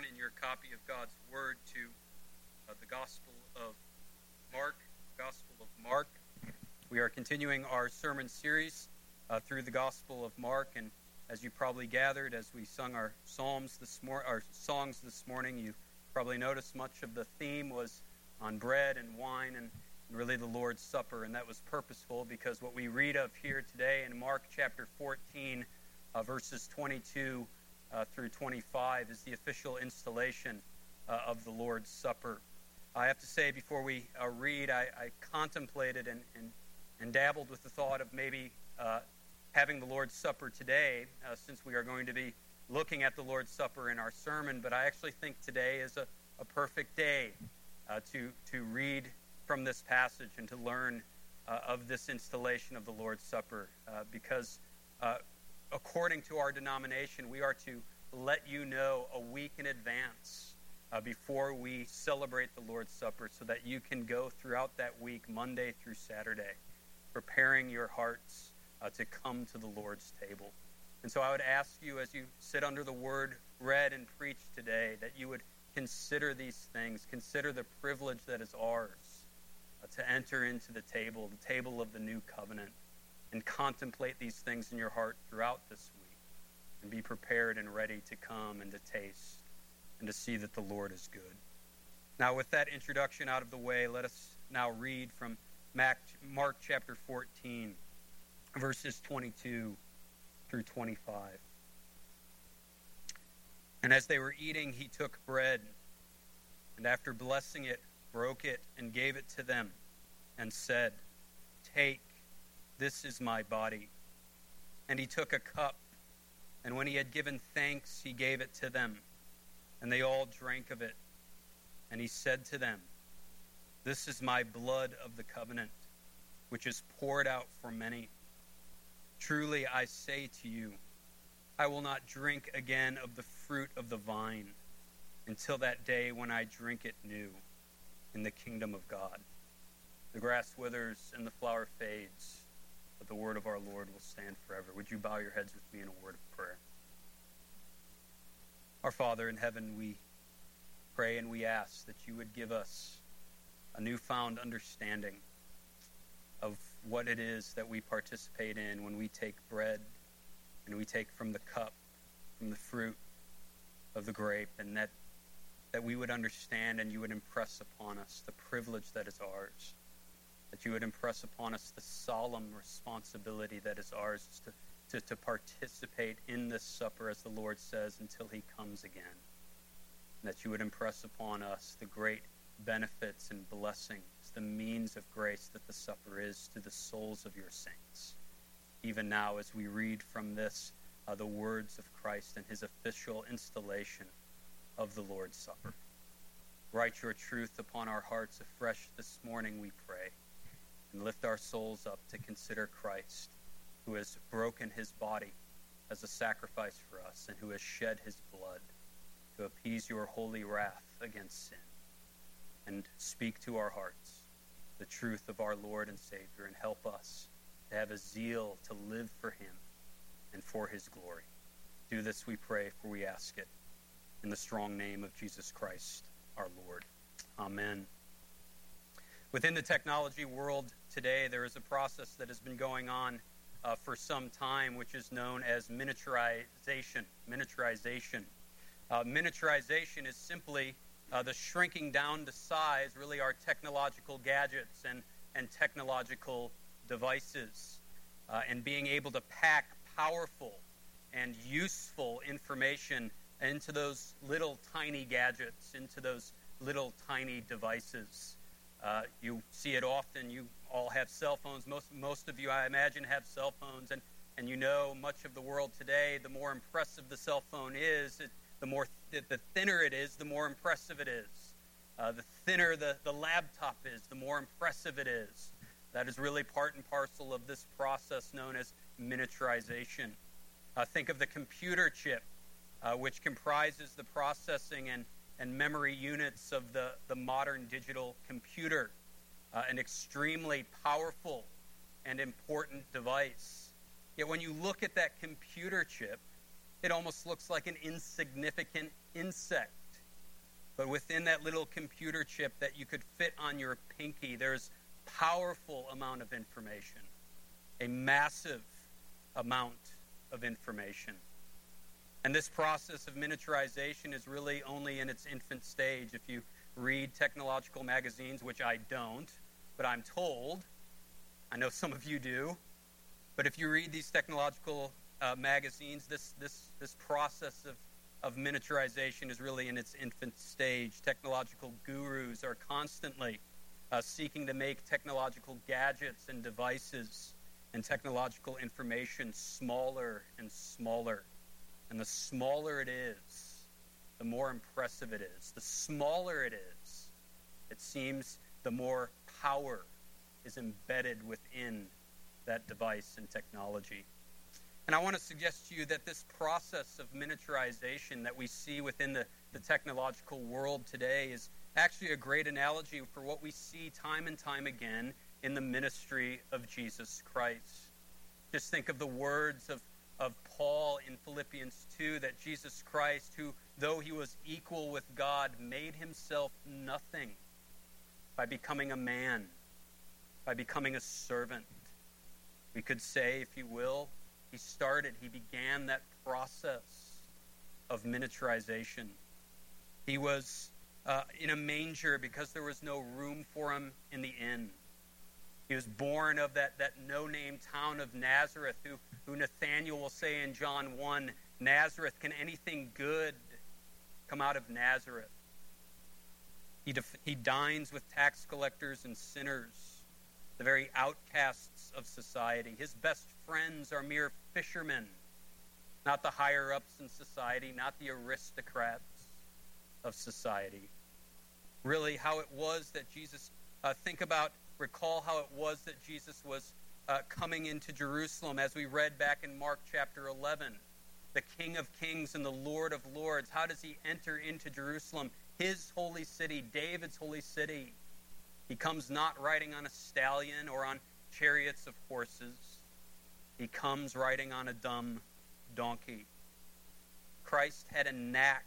turn in your copy of God's Word to uh, the Gospel of Mark. Gospel of Mark. We are continuing our sermon series uh, through the Gospel of Mark, and as you probably gathered, as we sung our psalms this mor- our songs this morning, you probably noticed much of the theme was on bread and wine and really the Lord's Supper, and that was purposeful because what we read of here today in Mark chapter 14, uh, verses 22 uh, through 25 is the official installation uh, of the Lord's Supper. I have to say, before we uh, read, I, I contemplated and, and, and, dabbled with the thought of maybe uh, having the Lord's Supper today, uh, since we are going to be looking at the Lord's Supper in our sermon. But I actually think today is a, a perfect day uh, to, to read from this passage and to learn of this installation of the Lord's Supper, because according to our denomination, we are to let you know a week in advance uh, before we celebrate the Lord's Supper so that you can go throughout that week, Monday through Saturday, preparing your hearts uh, to come to the Lord's table. And so I would ask you, as you sit under the word read and preached today, that you would consider these things, consider the privilege that is ours uh, to enter into the table, the table of the new covenant and contemplate these things in your heart throughout this week and be prepared and ready to come and to taste and to see that the Lord is good. Now, with that introduction out of the way, let us now read from Mark chapter 14, verses 22 through 25. And as they were eating, he took bread, and after blessing it, broke it and gave it to them, and said, Take this is my body. And he took a cup, and when he had given thanks, he gave it to them. And they all drank of it. And he said to them, This is my blood of the covenant, which is poured out for many. Truly I say to you, I will not drink again of the fruit of the vine until that day when I drink it new in the kingdom of God. The grass withers and the flower fades but the word of our Lord will stand forever. Would you bow your heads with me in a word of prayer? Our Father in heaven, we pray and we ask that you would give us a newfound understanding of what it is that we participate in when we take bread and we take from the cup, from the fruit of the grape, and that, that we would understand and you would impress upon us the privilege that is ours that you would impress upon us the solemn responsibility that is ours to, to, to participate in this supper, as the Lord says, until he comes again. And that you would impress upon us the great benefits and blessings, the means of grace that the supper is to the souls of your saints. Even now, as we read from this, uh, the words of Christ and his official installation of the Lord's Supper. Write your truth upon our hearts afresh this morning, we pray and lift our souls up to consider Christ, who has broken his body as a sacrifice for us and who has shed his blood to appease your holy wrath against sin. And speak to our hearts the truth of our Lord and Savior and help us to have a zeal to live for him and for his glory. Do this, we pray, for we ask it in the strong name of Jesus Christ, our Lord. Amen. Within the technology world today, there is a process that has been going on uh, for some time, which is known as miniaturization. Miniaturization. Uh, miniaturization is simply uh, the shrinking down to size, really, our technological gadgets and, and technological devices, uh, and being able to pack powerful and useful information into those little tiny gadgets, into those little tiny devices. Uh, you see it often. You all have cell phones. Most, most of you, I imagine, have cell phones. And, and you know much of the world today, the more impressive the cell phone is, it, the, more th- the thinner it is, the more impressive it is. Uh, the thinner the, the laptop is, the more impressive it is. That is really part and parcel of this process known as miniaturization. Uh, think of the computer chip, uh, which comprises the processing and and memory units of the, the modern digital computer, uh, an extremely powerful and important device. Yet when you look at that computer chip, it almost looks like an insignificant insect But within that little computer chip that you could fit on your pinky, there's powerful amount of information, a massive amount of information. And this process of miniaturization is really only in its infant stage. If you read technological magazines, which I don't, but I'm told, I know some of you do, but if you read these technological uh, magazines, this, this, this process of, of miniaturization is really in its infant stage. Technological gurus are constantly uh, seeking to make technological gadgets and devices and technological information smaller and smaller. And the smaller it is, the more impressive it is. The smaller it is, it seems the more power is embedded within that device and technology. And I want to suggest to you that this process of miniaturization that we see within the, the technological world today is actually a great analogy for what we see time and time again in the ministry of Jesus Christ. Just think of the words of, of Paul in Philippians 2 that Jesus Christ, who, though he was equal with God, made himself nothing by becoming a man, by becoming a servant. We could say, if you will, he started, he began that process of miniaturization. He was uh, in a manger because there was no room for him in the inn. He was born of that, that no name town of Nazareth, who, who Nathaniel will say in John 1 Nazareth, can anything good come out of Nazareth? He, def- he dines with tax collectors and sinners, the very outcasts of society. His best friends are mere fishermen, not the higher ups in society, not the aristocrats of society. Really, how it was that Jesus, uh, think about, recall how it was that Jesus was uh, coming into Jerusalem, as we read back in Mark chapter 11. The King of Kings and the Lord of Lords. How does he enter into Jerusalem, his holy city, David's holy city? He comes not riding on a stallion or on chariots of horses. He comes riding on a dumb donkey. Christ had a knack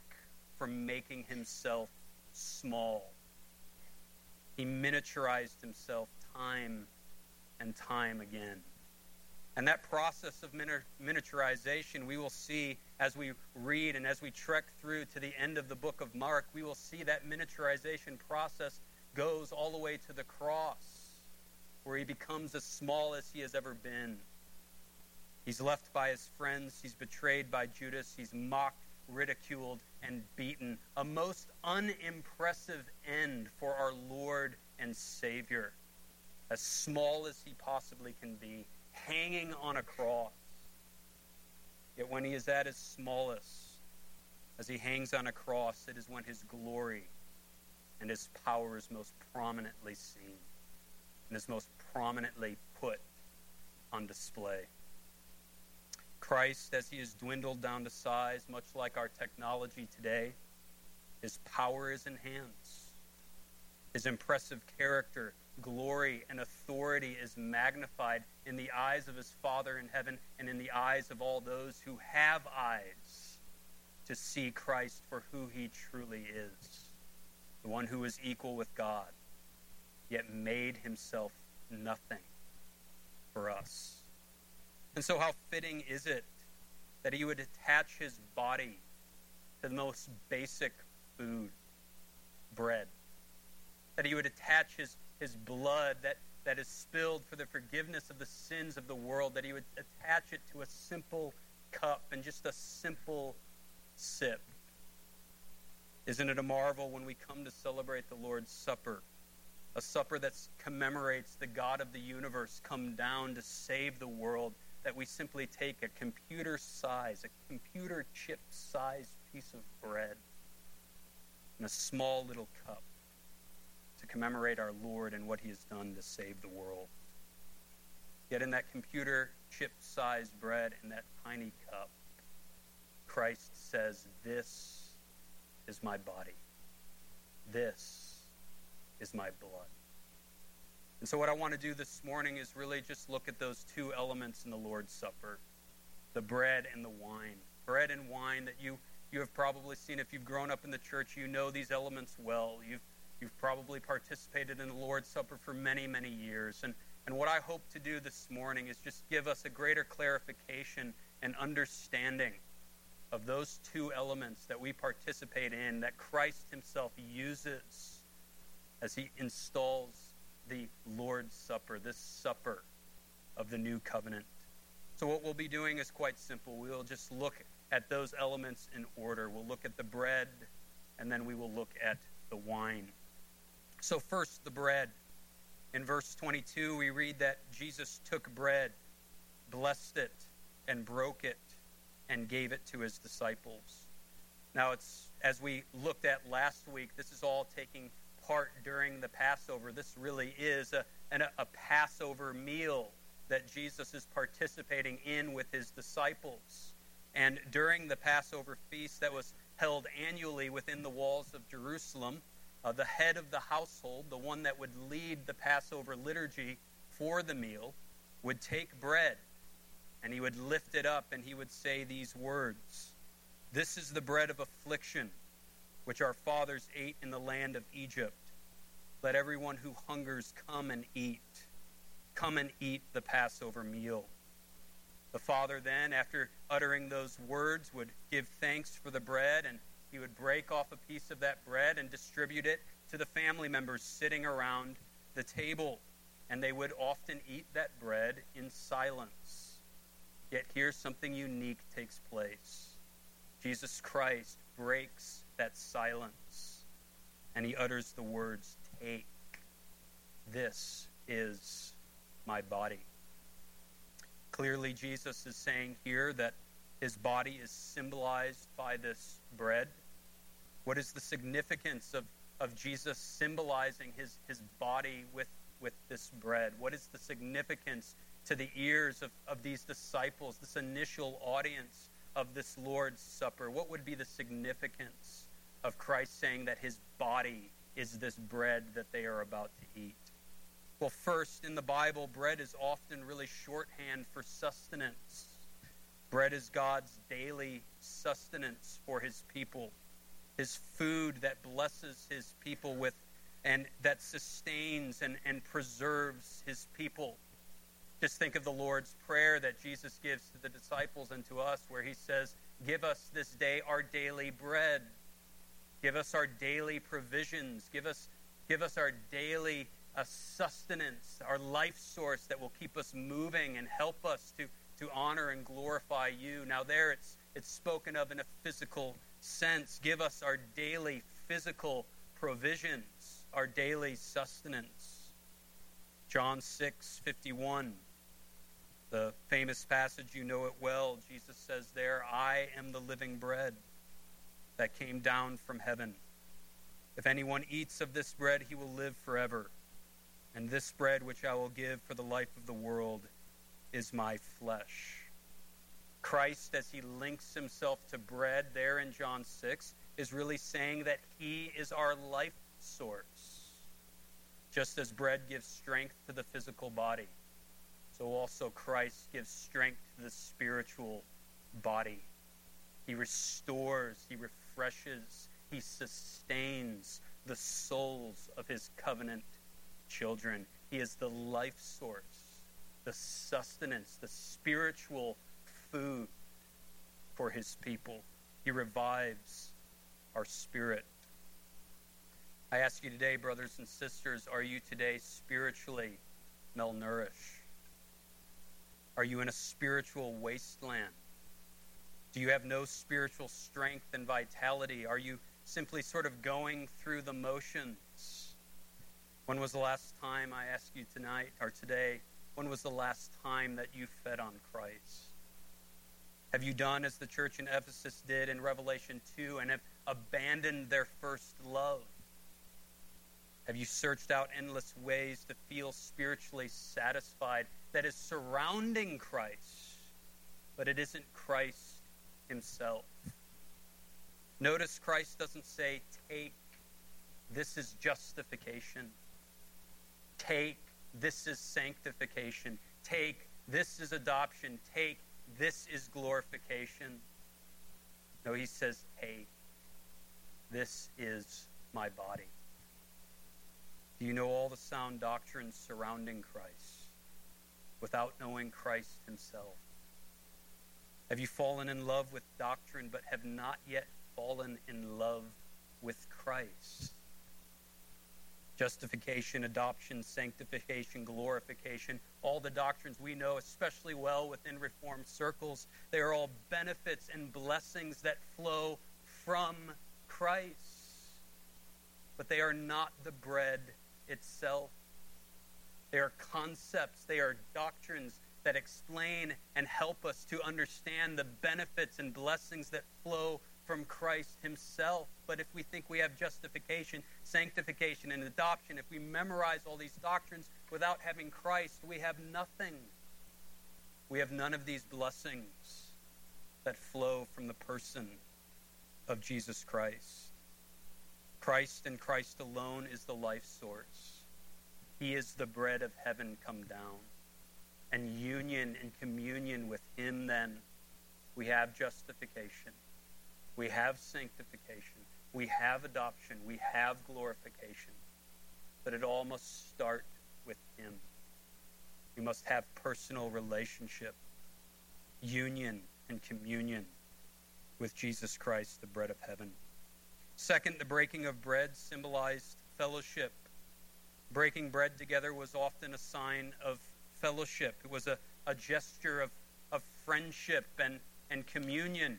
for making himself small. He miniaturized himself time and time again. And that process of miniaturization, we will see as we read and as we trek through to the end of the book of Mark, we will see that miniaturization process goes all the way to the cross, where he becomes as small as he has ever been. He's left by his friends, he's betrayed by Judas, he's mocked ridiculed, and beaten. A most unimpressive end for our Lord and Savior, as small as he possibly can be, hanging on a cross. Yet when he is at his smallest, as he hangs on a cross, it is when his glory and his power is most prominently seen and is most prominently put on display. Christ, as he has dwindled down to size, much like our technology today, his power is enhanced. His impressive character, glory, and authority is magnified in the eyes of his Father in heaven and in the eyes of all those who have eyes to see Christ for who he truly is the one who is equal with God, yet made himself nothing for us. And so, how fitting is it that he would attach his body to the most basic food, bread? That he would attach his, his blood that, that is spilled for the forgiveness of the sins of the world, that he would attach it to a simple cup and just a simple sip. Isn't it a marvel when we come to celebrate the Lord's Supper? A supper that commemorates the God of the universe come down to save the world that we simply take a computer size, a computer chip sized piece of bread and a small little cup to commemorate our Lord and what he has done to save the world. Yet in that computer chip sized bread and that tiny cup, Christ says, This is my body. This is my blood. And so, what I want to do this morning is really just look at those two elements in the Lord's Supper the bread and the wine. Bread and wine that you, you have probably seen, if you've grown up in the church, you know these elements well. You've, you've probably participated in the Lord's Supper for many, many years. And, and what I hope to do this morning is just give us a greater clarification and understanding of those two elements that we participate in, that Christ Himself uses as He installs the Lord's Supper, this supper of the new covenant. So, what we'll be doing is quite simple. We'll just look at those elements in order. We'll look at the bread, and then we will look at the wine. So, first, the bread. In verse 22, we read that Jesus took bread, blessed it, and broke it, and gave it to his disciples. Now, it's as we looked at last week, this is all taking part during the Passover. This really is a, an, a Passover meal that Jesus is participating in with his disciples. And during the Passover feast that was held annually within the walls of Jerusalem, uh, the head of the household, the one that would lead the Passover liturgy for the meal, would take bread and he would lift it up and he would say these words This is the bread of affliction which our fathers ate in the land of Egypt. Let everyone who hungers come and eat. Come and eat the Passover meal. The father then, after uttering those words, would give thanks for the bread and he would break off a piece of that bread and distribute it to the family members sitting around the table. And they would often eat that bread in silence. Yet here something unique takes place. Jesus Christ breaks that silence and he utters the words, Take. This is my body. Clearly, Jesus is saying here that his body is symbolized by this bread. What is the significance of, of Jesus symbolizing his, his body with, with this bread? What is the significance to the ears of, of these disciples, this initial audience of this Lord's Supper? What would be the significance of Christ saying that his body is this bread that they are about to eat? Well, first, in the Bible, bread is often really shorthand for sustenance. Bread is God's daily sustenance for his people, his food that blesses his people with and that sustains and, and preserves his people. Just think of the Lord's Prayer that Jesus gives to the disciples and to us, where he says, Give us this day our daily bread. Give us our daily provisions. Give us, give us our daily uh, sustenance, our life source that will keep us moving and help us to, to honor and glorify you. Now, there it's, it's spoken of in a physical sense. Give us our daily physical provisions, our daily sustenance. John 6 51 the famous passage, you know it well. Jesus says there, I am the living bread that came down from heaven. If anyone eats of this bread, he will live forever. And this bread which I will give for the life of the world is my flesh. Christ, as he links himself to bread there in John 6, is really saying that he is our life source. Just as bread gives strength to the physical body so also Christ gives strength to the spiritual body. He restores, he refreshes, he sustains the souls of his covenant children. He is the life source, the sustenance, the spiritual food for his people. He revives our spirit. I ask you today, brothers and sisters, are you today spiritually malnourished? Are you in a spiritual wasteland? Do you have no spiritual strength and vitality? Are you simply sort of going through the motions? When was the last time, I ask you tonight or today, when was the last time that you fed on Christ? Have you done as the church in Ephesus did in Revelation 2 and have abandoned their first love? Have you searched out endless ways to feel spiritually satisfied that is surrounding Christ, but it isn't Christ himself. Notice Christ doesn't say, Take, this is justification. Take, this is sanctification. Take, this is adoption. Take, this is glorification. No, he says, hey, this is my body? Do you know all the sound doctrines surrounding Christ without knowing Christ himself? Have you fallen in love with doctrine but have not yet fallen in love with Christ? Justification, adoption, sanctification, glorification, all the doctrines we know especially well within Reformed circles, they are all benefits and blessings that flow from Christ. But they are not the bread itself. They are concepts, they are doctrines that explain and help us to understand the benefits and blessings that flow from Christ Himself. But if we think we have justification, sanctification, and adoption, if we memorize all these doctrines without having Christ, we have nothing. We have none of these blessings that flow from the person of Jesus Christ. Christ and Christ alone is the life source. He is the bread of heaven come down. And union and communion with Him, then, we have justification, we have sanctification, we have adoption, we have glorification. But it all must start with Him. We must have personal relationship, union, and communion with Jesus Christ, the bread of heaven. Second, the breaking of bread symbolized fellowship. Breaking bread together was often a sign of fellowship, it was a, a gesture of, of friendship and, and communion.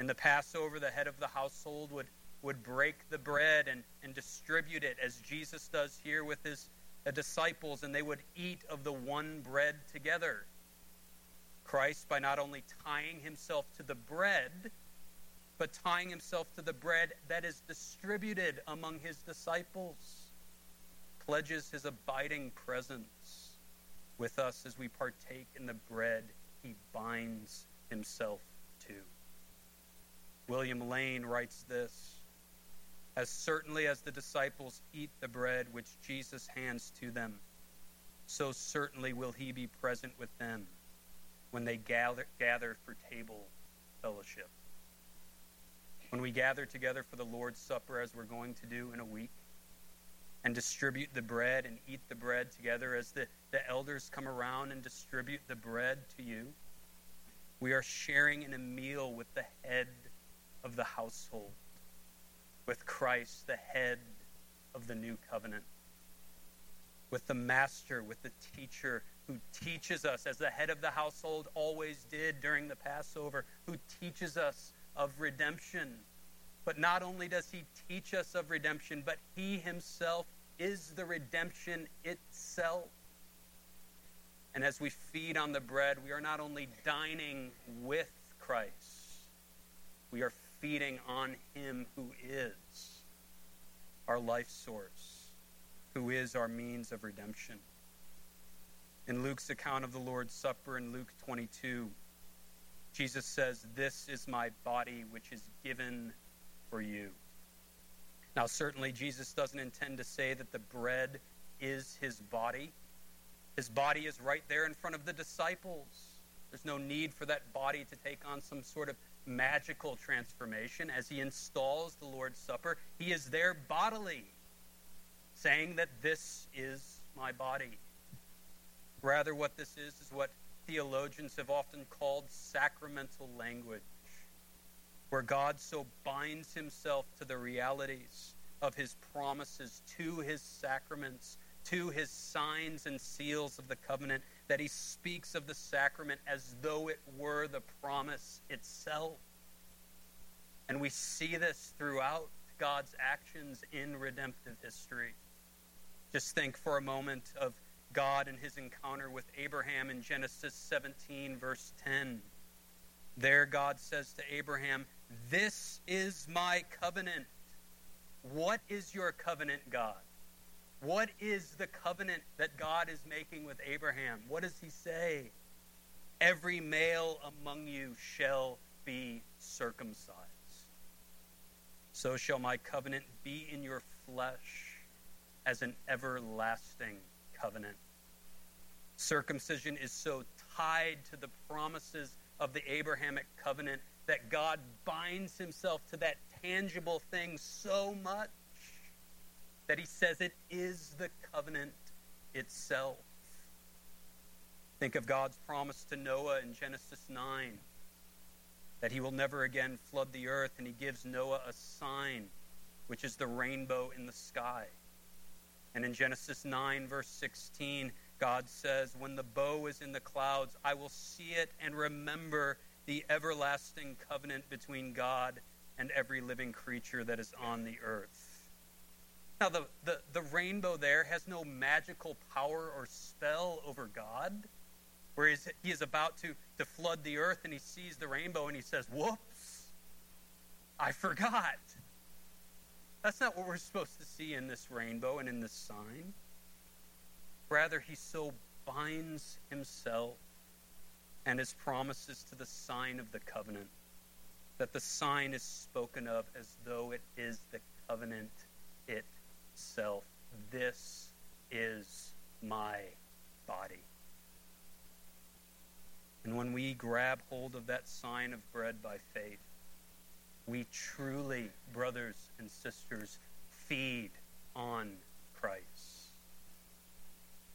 In the Passover, the head of the household would, would break the bread and, and distribute it, as Jesus does here with his disciples, and they would eat of the one bread together. Christ, by not only tying himself to the bread, but tying himself to the bread that is distributed among his disciples, pledges his abiding presence with us as we partake in the bread he binds himself to. William Lane writes this As certainly as the disciples eat the bread which Jesus hands to them, so certainly will he be present with them when they gather, gather for table fellowship when we gather together for the Lord's Supper, as we're going to do in a week, and distribute the bread and eat the bread together, as the, the elders come around and distribute the bread to you, we are sharing in a meal with the head of the household, with Christ, the head of the new covenant, with the master, with the teacher who teaches us, as the head of the household always did during the Passover, who teaches us of redemption. But not only does he teach us of redemption, but he himself is the redemption itself. And as we feed on the bread, we are not only dining with Christ, we are feeding on him who is our life source, who is our means of redemption. In Luke's account of the Lord's Supper in Luke 22, Jesus says, This is my body, which is given for you. Now, certainly, Jesus doesn't intend to say that the bread is his body. His body is right there in front of the disciples. There's no need for that body to take on some sort of magical transformation. As he installs the Lord's Supper, he is there bodily, saying that this is my body. Rather, what this is is what theologians have often called sacramental language, where God so binds himself to the realities of his promises, to his sacraments, to his signs and seals of the covenant, that he speaks of the sacrament as though it were the promise itself. And we see this throughout God's actions in redemptive history. Just think for a moment of God and his encounter with Abraham in Genesis 17, verse 10. There, God says to Abraham, This is my covenant. What is your covenant, God? What is the covenant that God is making with Abraham? What does he say? Every male among you shall be circumcised. So shall my covenant be in your flesh as an everlasting covenant. Circumcision is so tied to the promises of the Abrahamic covenant that God binds himself to that tangible thing so much that he says it is the covenant itself. Think of God's promise to Noah in Genesis 9 that he will never again flood the earth, and he gives Noah a sign, which is the rainbow in the sky. And in Genesis 9, verse 16, God says, When the bow is in the clouds, I will see it and remember the everlasting covenant between God and every living creature that is on the earth. Now, the, the, the rainbow there has no magical power or spell over God where he is about to, to flood the earth and he sees the rainbow and he says, Whoops, I forgot. That's not what we're supposed to see in this rainbow and in this sign. Rather, he so binds himself and his promises to the sign of the covenant that the sign is spoken of as though it is the covenant itself. This is my body. And when we grab hold of that sign of bread by faith, we truly, brothers and sisters, feed on Christ.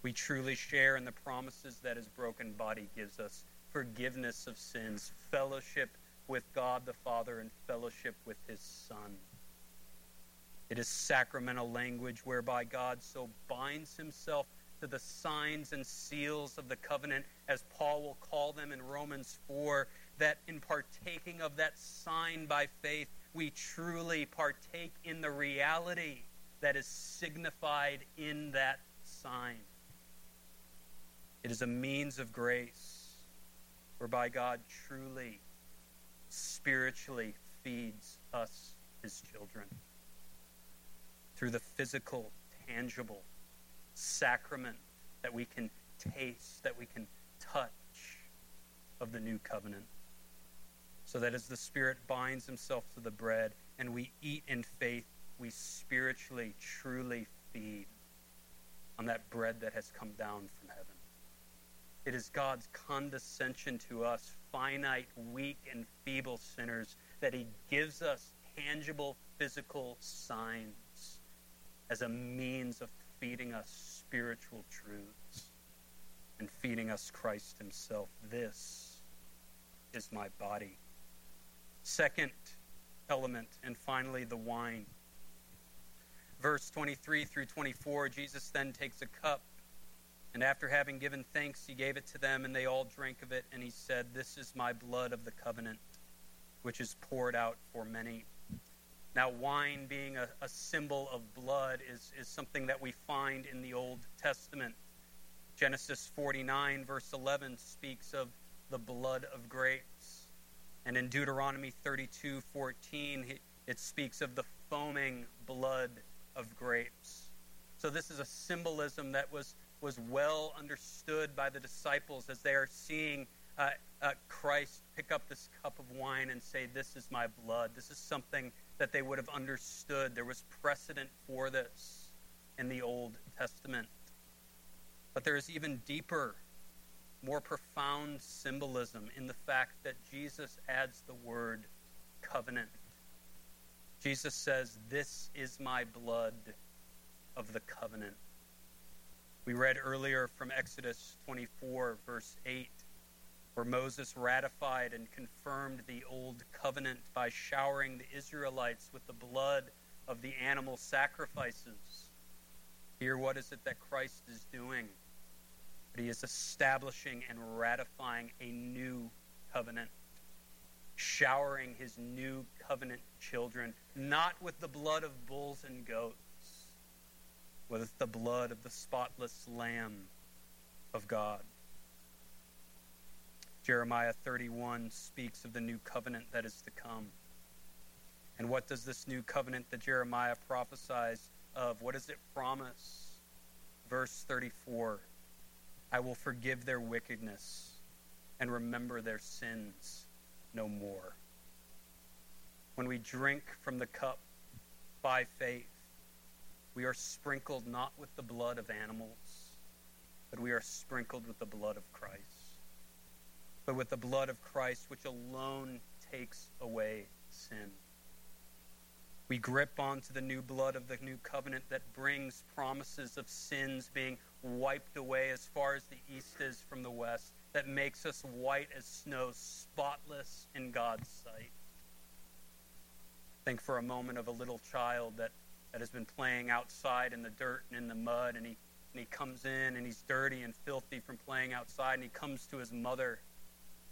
We truly share in the promises that his broken body gives us forgiveness of sins, fellowship with God the Father, and fellowship with his Son. It is sacramental language whereby God so binds himself to the signs and seals of the covenant, as Paul will call them in Romans 4, that in partaking of that sign by faith, we truly partake in the reality that is signified in that sign. It is a means of grace whereby God truly, spiritually feeds us, his children, through the physical, tangible sacrament that we can taste, that we can touch of the new covenant. So that as the Spirit binds himself to the bread and we eat in faith, we spiritually, truly feed on that bread that has come down from heaven. It is God's condescension to us, finite, weak, and feeble sinners, that He gives us tangible physical signs as a means of feeding us spiritual truths and feeding us Christ Himself. This is my body. Second element, and finally, the wine. Verse 23 through 24 Jesus then takes a cup, and after having given thanks, he gave it to them, and they all drank of it, and he said, This is my blood of the covenant, which is poured out for many. Now, wine being a, a symbol of blood is, is something that we find in the Old Testament. Genesis 49, verse 11, speaks of the blood of grapes. And in Deuteronomy 32, 14, it speaks of the foaming blood of grapes. So, this is a symbolism that was, was well understood by the disciples as they are seeing uh, uh, Christ pick up this cup of wine and say, This is my blood. This is something that they would have understood. There was precedent for this in the Old Testament. But there is even deeper, more profound symbolism in the fact that Jesus adds the word covenant. Jesus says, This is my blood of the covenant. We read earlier from Exodus 24, verse 8 where Moses ratified and confirmed the old covenant by showering the Israelites with the blood of the animal sacrifices. Here, what is it that Christ is doing? But he is establishing and ratifying a new covenant, showering his new covenant children, not with the blood of bulls and goats, with the blood of the spotless Lamb of God. Jeremiah 31 speaks of the new covenant that is to come. And what does this new covenant that Jeremiah prophesies of? What does it promise? Verse 34 I will forgive their wickedness and remember their sins no more. When we drink from the cup by faith, we are sprinkled not with the blood of animals, but we are sprinkled with the blood of Christ but with the blood of Christ, which alone takes away sin. We grip onto the new blood of the new covenant that brings promises of sins being wiped away as far as the east is from the west, that makes us white as snow, spotless in God's sight. Think for a moment of a little child that, that has been playing outside in the dirt and in the mud, and he, and he comes in and he's dirty and filthy from playing outside, and he comes to his mother,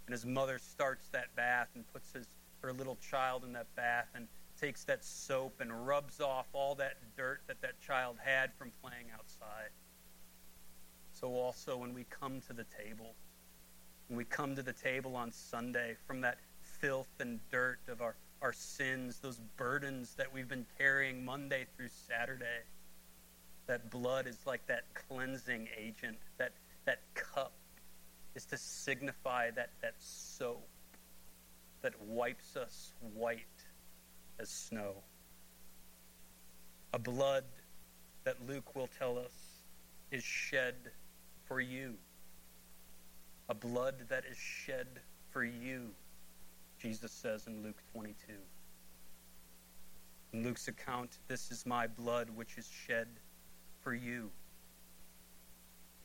and his mother starts that bath and puts his, her little child in that bath and takes that soap and rubs off all that dirt that that child had from playing outside. So also when we come to the table, when we come to the table on Sunday from that filth and dirt our, sins, those burdens that we've been carrying Monday through Saturday, that blood is like that cleansing agent. That, that cup is to signify that, that soap that wipes us white as snow. A blood that Luke will tell us is shed for you. A blood that is shed for you, Jesus says in Luke 22. In Luke's account, this is my blood which is shed for you.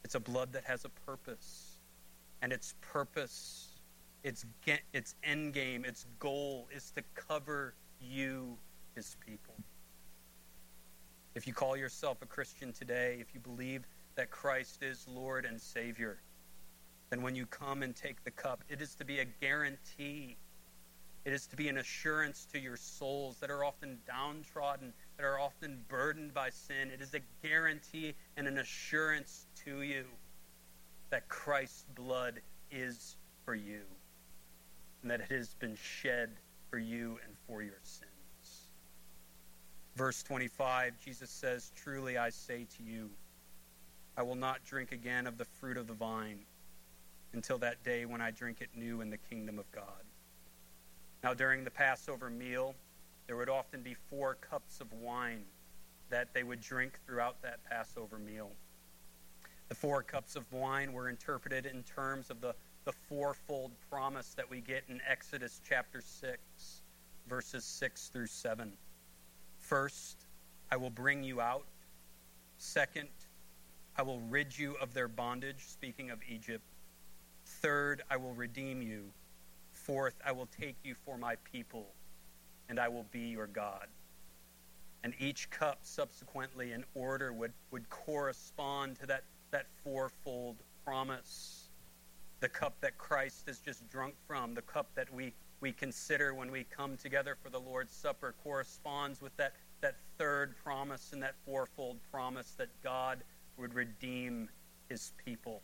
It's a blood that has a purpose, and its purpose, its, its end game, its goal is to cover you, his people. If you call yourself a Christian today, if you believe that Christ is Lord and Savior, then when you come and take the cup, it is to be a guarantee. It is to be an assurance to your souls that are often downtrodden, that are often burdened by sin. It is a guarantee and an assurance to you that Christ's blood is for you and that it has been shed for you and for your sins. Verse 25, Jesus says, Truly I say to you, I will not drink again of the fruit of the vine until that day when I drink it new in the kingdom of God. Now, during the Passover meal, there would often be four cups of wine that they would drink throughout that Passover meal. The four cups of wine were interpreted in terms of the the fourfold promise that we get in Exodus chapter 6, verses 6 through 7. First, I will bring you out. Second, I will rid you of their bondage, speaking of Egypt. Third, I will redeem you. Fourth, I will take you for my people, and I will be your God. And each cup subsequently in order would, would correspond to that, that fourfold promise the cup that Christ has just drunk from, the cup that we, we consider when we come together for the Lord's Supper, corresponds with that, that third promise and that fourfold promise that God would redeem his people.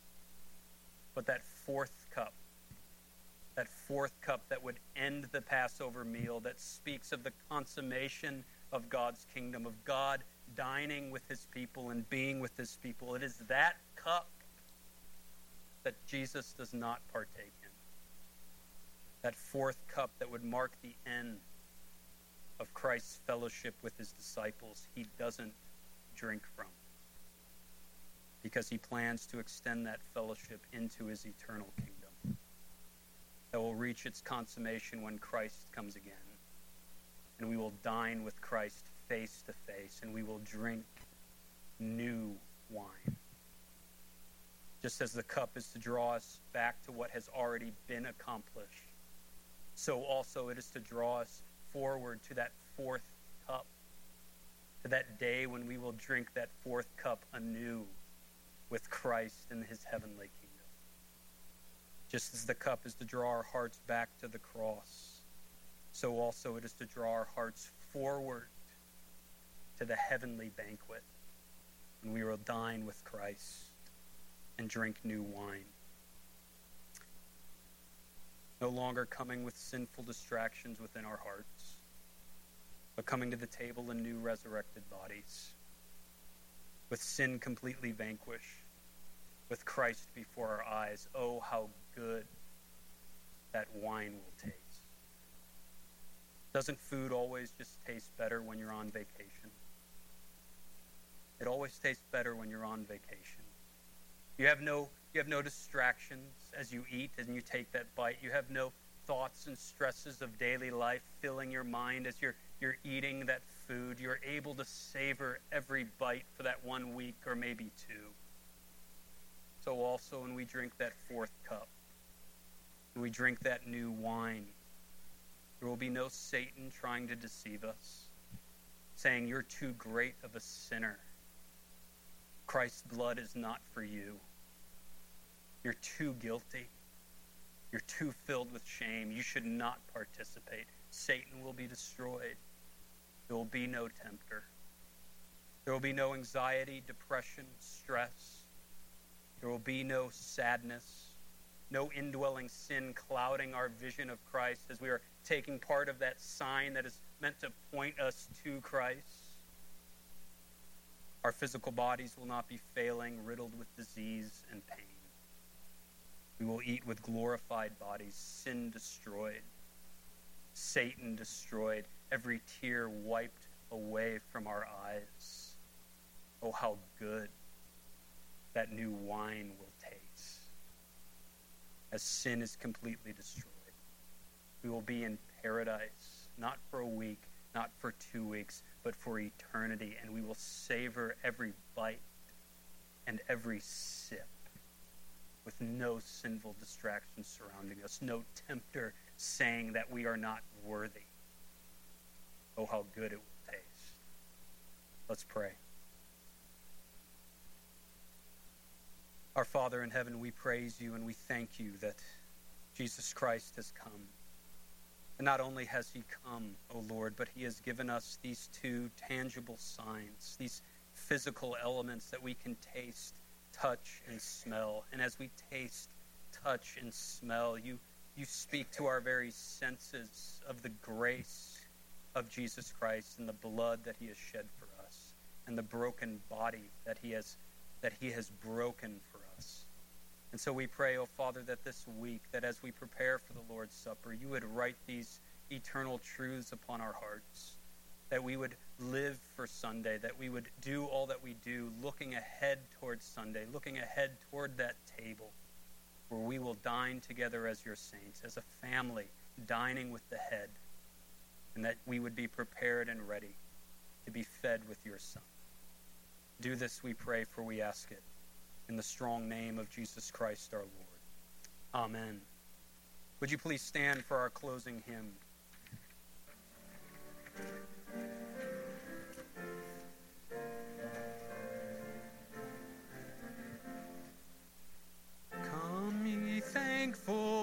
But that fourth that fourth cup that would end the Passover meal, that speaks of the consummation of God's kingdom, of God dining with his people and being with his people. It is that cup that Jesus does not partake in. That fourth cup that would mark the end of Christ's fellowship with his disciples, he doesn't drink from. Because he plans to extend that fellowship into his eternal kingdom that will reach its consummation when Christ comes again. And we will dine with Christ face to face, and we will drink new wine just as the cup is to draw us back to what has already been accomplished, so also it is to draw us forward to that fourth cup, to that day when we will drink that fourth cup anew with Christ in his heavenly kingdom. Just as the cup is to draw our hearts back to the cross, so also it is to draw our hearts forward to the heavenly banquet when we will dine with Christ and drink new wine. No longer coming with sinful distractions within our hearts, but coming to the table in new resurrected bodies, with sin completely vanquished, with Christ before our eyes. Oh, how good that wine will taste. Doesn't food always just taste better when you're on vacation? It always tastes better when you're on vacation. You have no you have no distractions as you eat and you take that bite. You have no thoughts and stresses of daily life filling your mind as you're, you're eating that food. You're able to savor every bite for that one week or maybe two. So also when we drink that fourth cup, when we drink that new wine, there will be no Satan trying to deceive us, saying, You're too great of a sinner. Christ's blood is not for you. You're too guilty. You're too filled with shame. You should not participate. Satan will be destroyed. There will be no tempter. There will be no anxiety, depression, stress. There will be no sadness, no indwelling sin clouding our vision of Christ as we are taking part of that sign that is meant to point us to Christ. Our physical bodies will not be failing, riddled with disease and pain. We will eat with glorified bodies, sin destroyed, Satan destroyed, every tear wiped away from our eyes. Oh, how good that new wine will taste. As sin is completely destroyed, we will be in paradise, not for a week, not for two weeks, but for eternity, and we will savor every bite and every sip with no sinful distractions surrounding us, no tempter saying that we are not worthy. Oh, how good it will taste. Let's pray. Our Father in heaven, we praise you and we thank you that Jesus Christ has come. And not only has he come, O oh Lord, but he has given us these two tangible signs, these physical elements that we can taste touch and smell. And as we taste, touch, and smell, you, you speak to our very senses of the grace of Jesus Christ and the blood that he has shed for us and the broken body that he has that he has broken. And so we pray, oh Father, that this week, that as we prepare for the Lord's Supper, you would write these eternal truths upon our hearts that we would live for Sunday, that we would do all that we do looking ahead towards Sunday, looking ahead toward that table where we will dine together as your saints, as a family, dining with the head, and that we would be prepared and ready to be fed with your Son. Do this, we pray, for we ask it in the strong name of Jesus Christ our Lord. Amen. Would you please stand for our closing hymn? Come, ye thankful.